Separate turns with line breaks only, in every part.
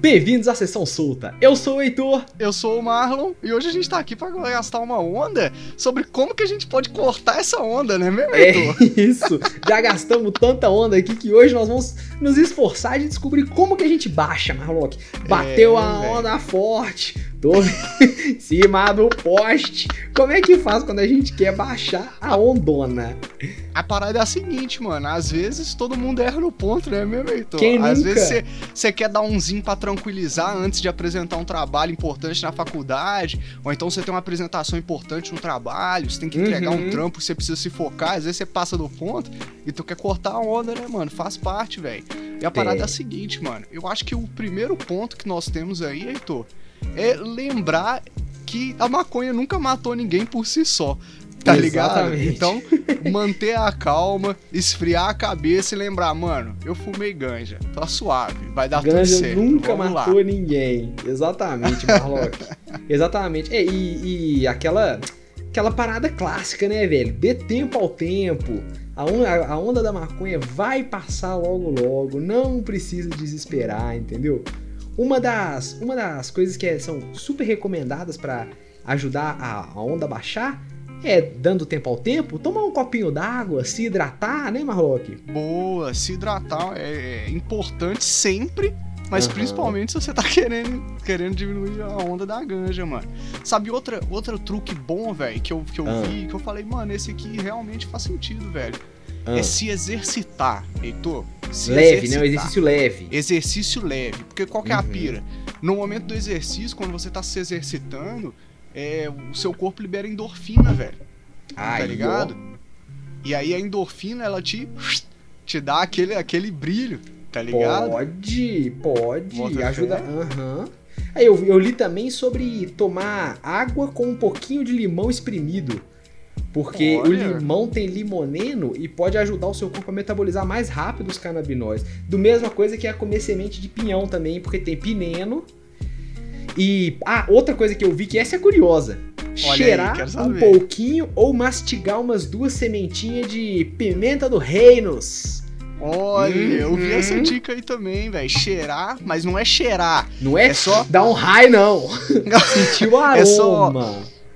Bem-vindos à Sessão Solta. Eu sou o Heitor.
Eu sou o Marlon e hoje a gente tá aqui para gastar uma onda sobre como que a gente pode cortar essa onda, né, meu Heitor?
É isso. Já gastamos tanta onda aqui que hoje nós vamos nos esforçar de descobrir como que a gente baixa, Marlock. Bateu é, a onda véio. forte, tô em cima do poste. Como é que faz quando a gente quer baixar a ondona?
A parada é a seguinte, mano. Às vezes todo mundo erra no ponto, né, meu Heitor?
Quem
Às
nunca?
vezes você quer dar umzinho pra tranquilizar antes de apresentar um trabalho importante na faculdade, ou então você tem uma apresentação importante no trabalho, você tem que entregar uhum. um trampo, você precisa se focar, às vezes você passa do ponto e tu quer cortar a onda, né, mano? Faz parte, velho. E a parada é. é a seguinte, mano. Eu acho que o primeiro ponto que nós temos aí, Heitor, é lembrar que a maconha nunca matou ninguém por si só. Tá ligado? Então, manter a calma, esfriar a cabeça e lembrar, mano, eu fumei ganja, tá suave, vai dar
ganja
tudo certo.
nunca Vamos matou lá. ninguém. Exatamente, Marlock. Exatamente. É, e, e aquela, aquela parada clássica, né, velho? Dê tempo ao tempo. A onda, da maconha vai passar logo logo, não precisa desesperar, entendeu? Uma das, uma das coisas que é, são super recomendadas para ajudar a, a onda a baixar é, dando tempo ao tempo, tomar um copinho d'água, se hidratar, né, Marlock?
Boa, se hidratar é, é importante sempre, mas uhum. principalmente se você tá querendo, querendo diminuir a onda da ganja, mano. Sabe outra, outro truque bom, velho, que eu, que eu uhum. vi, que eu falei, mano, esse aqui realmente faz sentido, velho. Uhum. É se exercitar, Heitor. Se
leve, exercitar. né? Um exercício leve.
Exercício leve. Porque qual que é a uhum. pira? No momento do exercício, quando você tá se exercitando, é, o seu corpo libera endorfina, velho. Ah, tá ligado? E aí a endorfina, ela te, te dá aquele, aquele brilho, tá ligado?
Pode, pode. Bota ajuda. Aham. Uhum. Aí eu, eu li também sobre tomar água com um pouquinho de limão espremido. Porque Olha. o limão tem limoneno e pode ajudar o seu corpo a metabolizar mais rápido os canabinóides. Do mesma coisa que é comer semente de pinhão também, porque tem pineno e, ah, outra coisa que eu vi que essa é curiosa. Olha Cheirar aí, um pouquinho ou mastigar umas duas sementinhas de pimenta do reinos.
Olha, uhum. eu vi essa uhum. dica aí também, velho. Cheirar, mas não é cheirar.
Não é, é só dar um raio, não. Sentir o aroma. É só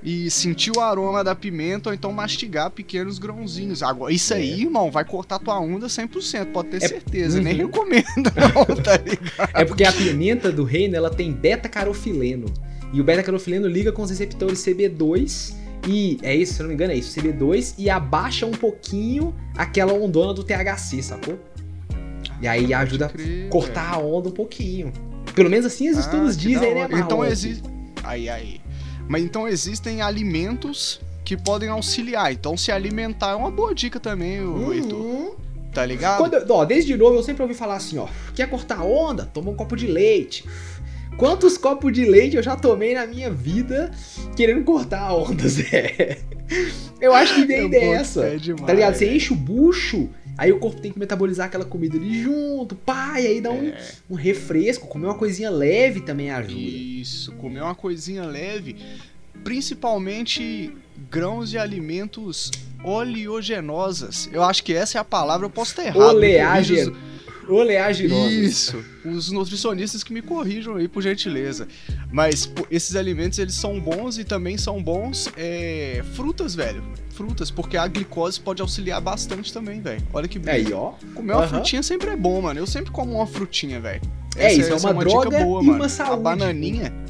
e sentir o aroma da pimenta ou então mastigar pequenos grãozinhos. Agora, isso aí, é. irmão, vai cortar tua onda 100%, pode ter é, certeza. Uhum. Nem recomendo, não, tá ligado?
É porque a pimenta do reino, ela tem beta-carofileno. E o beta-carofileno liga com os receptores CB2 e é isso, se eu não me engano, é isso, CB2 e abaixa um pouquinho aquela ondona do THC, sacou? E aí ajuda a cortar a onda um pouquinho. Pelo menos assim os ah, estudos dizem, né,
Então existe. Aí, aí. Mas então existem alimentos que podem auxiliar. Então se alimentar é uma boa dica também, uhum. Heitor. Tá ligado?
Quando, ó, desde novo eu sempre ouvi falar assim, ó. Quer cortar onda? Toma um copo de leite. Quantos copos de leite eu já tomei na minha vida querendo cortar a onda, Zé? Eu acho que vem dessa. É demais, tá ligado? Você enche o bucho, aí o corpo tem que metabolizar aquela comida ali junto, pá, e aí dá um, é. um refresco. Comer uma coisinha leve também ajuda.
Isso, comer uma coisinha leve, principalmente grãos e alimentos oleogenosas. Eu acho que essa é a palavra, eu posso estar errado.
Oleaginosa. Oleaginosas.
Isso. Os nutricionistas que me corrijam aí, por gentileza. Mas pô, esses alimentos, eles são bons e também são bons é, frutas, velho. Frutas, porque a glicose pode auxiliar bastante também, velho. Olha que
bem. Aí, ó.
Comer uma uhum. frutinha sempre é bom, mano. Eu sempre como uma frutinha, velho.
É isso, é uma, é uma droga boa, e
mano.
uma saúde.
A bananinha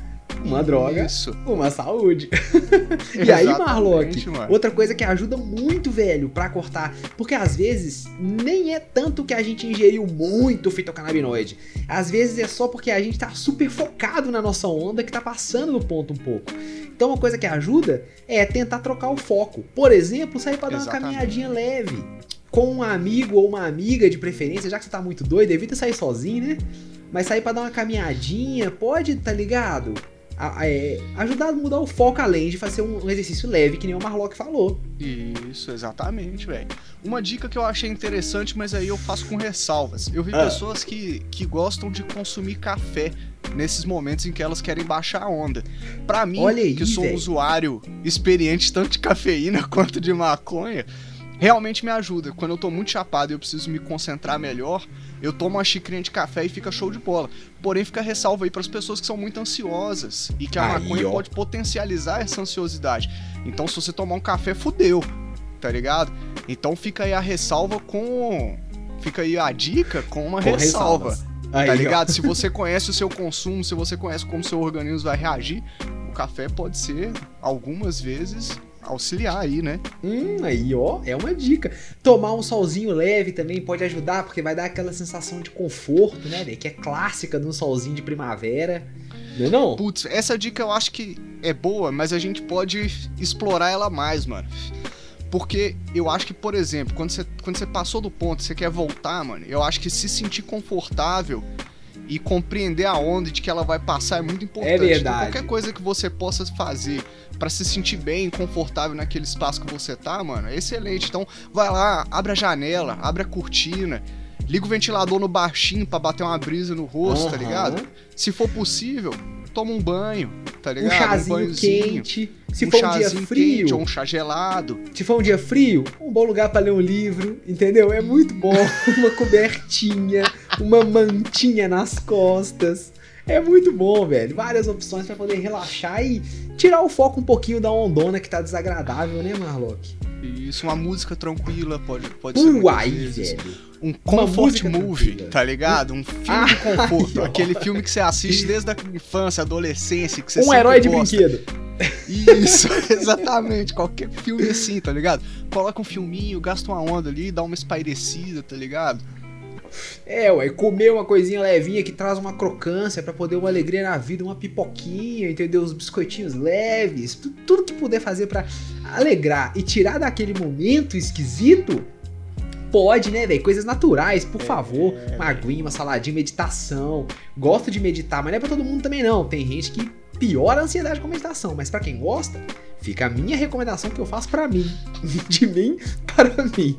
uma droga, Isso. uma saúde. e aí, Marlock, outra coisa que ajuda muito, velho, para cortar, porque às vezes nem é tanto que a gente ingeriu muito fitocannabinoide. Às vezes é só porque a gente tá super focado na nossa onda que tá passando do ponto um pouco. Então uma coisa que ajuda é tentar trocar o foco. Por exemplo, sair para dar Exatamente. uma caminhadinha leve com um amigo ou uma amiga de preferência, já que você tá muito doido, evita sair sozinho, né? Mas sair para dar uma caminhadinha, pode, tá ligado? É, ajudar a mudar o foco além de fazer um exercício leve, que nem o Marlock falou.
Isso, exatamente, velho. Uma dica que eu achei interessante, mas aí eu faço com ressalvas. Eu vi ah. pessoas que, que gostam de consumir café nesses momentos em que elas querem baixar a onda. Para mim, aí, que sou um usuário experiente tanto de cafeína quanto de maconha, realmente me ajuda. Quando eu tô muito chapado e eu preciso me concentrar melhor, eu tomo uma xicrinha de café e fica show de bola. Porém, fica ressalva aí para as pessoas que são muito ansiosas e que a aí, maconha ó. pode potencializar essa ansiosidade. Então, se você tomar um café, fudeu, tá ligado? Então, fica aí a ressalva com. Fica aí a dica com uma com ressalva. Ressalvas. Aí, tá ligado? Ó. Se você conhece o seu consumo, se você conhece como seu organismo vai reagir, o café pode ser, algumas vezes, auxiliar aí, né?
Hum, aí, ó, é uma dica. Tomar um solzinho leve também pode ajudar, porque vai dar aquela sensação de conforto, né, Que é clássica de um solzinho de primavera. Não é não?
Putz, essa dica eu acho que é boa, mas a gente pode explorar ela mais, mano. Porque eu acho que, por exemplo, quando você, quando você passou do ponto, você quer voltar, mano, eu acho que se sentir confortável e compreender aonde de que ela vai passar é muito importante. É
verdade.
Então, qualquer coisa que você possa fazer para se sentir bem, confortável naquele espaço que você tá, mano, é excelente. Então, vai lá, abre a janela, abre a cortina, liga o ventilador no baixinho para bater uma brisa no rosto, uhum. tá ligado? Se for possível, toma um banho, tá ligado?
Um chazinho um quente. Se um for um dia frio. Quente,
ou um chá gelado.
Se for um dia frio, um bom lugar para ler um livro, entendeu? É muito bom. uma cobertinha, uma mantinha nas costas. É muito bom, velho. Várias opções para poder relaxar e tirar o foco um pouquinho da ondona que tá desagradável, né, Marlock?
Isso, uma música tranquila pode, pode ser. Uai, velho um comfort movie, tá ligado? Um filme ah, de conforto. Ai, aquele filme que você assiste desde a infância, adolescência, que você
Um herói de brinquedo.
Isso, exatamente. Qualquer filme assim, tá ligado? Coloca um filminho, gasta uma onda ali, dá uma espairecida, tá ligado?
É, ué, comer uma coisinha levinha que traz uma crocância para poder uma alegria na vida, uma pipoquinha, entendeu? Os biscoitinhos leves, tudo que puder fazer para alegrar e tirar daquele momento esquisito, pode, né, velho? Coisas naturais, por é, favor. Uma aguinha, uma saladinha, meditação. Gosto de meditar, mas não é pra todo mundo também, não. Tem gente que piora a ansiedade com meditação, mas para quem gosta, fica a minha recomendação que eu faço para mim. De mim para mim.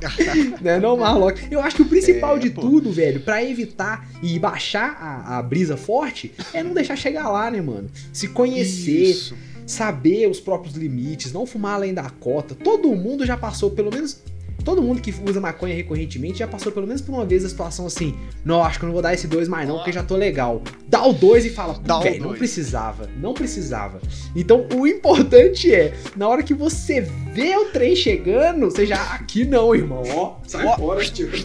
né, não, Marlock? Eu acho que o principal é, de pô. tudo, velho, para evitar e baixar a, a, brisa forte é não deixar chegar lá, né, mano? Se conhecer. Isso. Saber os próprios limites, não fumar além da cota. Todo mundo já passou, pelo menos todo mundo que usa maconha recorrentemente já passou pelo menos por uma vez a situação assim: não, acho que eu não vou dar esse 2 mais não, porque já tô legal. Dá o 2 e fala, velho, não precisava, não precisava. Então o importante é, na hora que você vê o trem chegando, você já, aqui não, irmão, ó, sai ó. fora, tipo.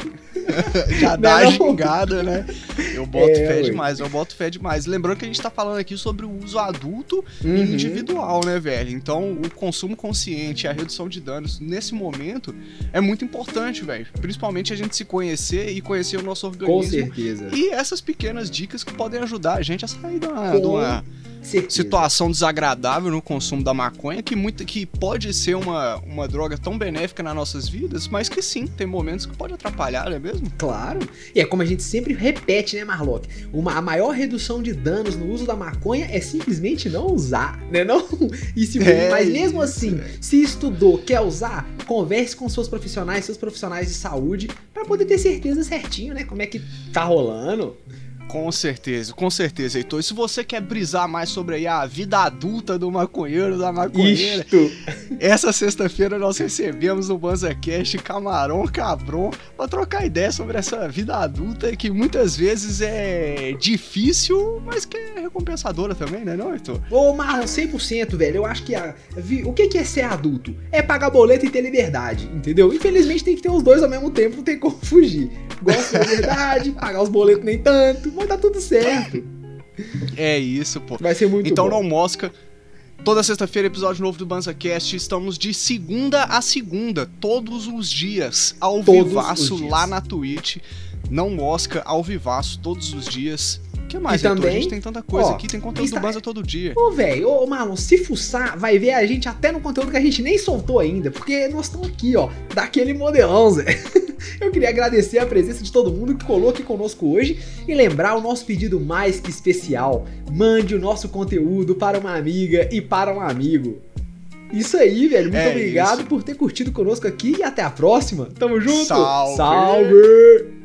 Já dá a gingada, né? Eu boto é, fé ué. demais, eu boto fé demais. Lembrando que a gente tá falando aqui sobre o uso adulto uhum. e individual, né, velho? Então, o consumo consciente e a redução de danos nesse momento é muito importante, velho. Principalmente a gente se conhecer e conhecer o nosso organismo.
Com certeza.
E essas pequenas dicas que podem ajudar a gente a sair de uma, de uma Certeza. situação desagradável no consumo da maconha, que, muito, que pode ser uma, uma droga tão benéfica nas nossas vidas, mas que sim, tem momentos que pode atrapalhar, não é mesmo?
Claro. E é como a gente sempre repete, né, Marlock? Uma, a maior redução de danos no uso da maconha é simplesmente não usar, né? Não? E se, é mas mesmo assim, é. se estudou, quer usar, converse com seus profissionais, seus profissionais de saúde, para poder ter certeza certinho, né? Como é que tá rolando.
Com certeza, com certeza, Heitor. E se você quer brisar mais sobre aí a vida adulta do maconheiro, da maconheira, Isto. essa sexta-feira nós recebemos no BanzaCast Camarão Cabron pra trocar ideia sobre essa vida adulta que muitas vezes é difícil, mas que é recompensadora também, né, não, Heitor?
Ô, Marlon, 100%, velho. Eu acho que a, o que é ser adulto? É pagar boleto e ter liberdade, entendeu? Infelizmente tem que ter os dois ao mesmo tempo, não tem como fugir. Gosto da liberdade, pagar os boletos nem tanto, mas tá tudo certo.
É isso, pô.
Vai ser muito
então
bom.
não mosca. Toda sexta-feira, episódio novo do BanzaCast. Estamos de segunda a segunda, todos os dias, ao todos vivaço lá na Twitch. Não mosca, ao vivaço, todos os dias que mais,
e também,
A gente tem tanta coisa ó, aqui, tem conteúdo está... do Banza todo dia.
Ô, velho, ô, Marlon, se fuçar, vai ver a gente até no conteúdo que a gente nem soltou ainda, porque nós estamos aqui, ó, daquele modelão, Zé. Eu queria agradecer a presença de todo mundo que colou aqui conosco hoje e lembrar o nosso pedido mais que especial. Mande o nosso conteúdo para uma amiga e para um amigo. Isso aí, velho. Muito é obrigado isso. por ter curtido conosco aqui e até a próxima. Tamo junto.
Salve.
Salve.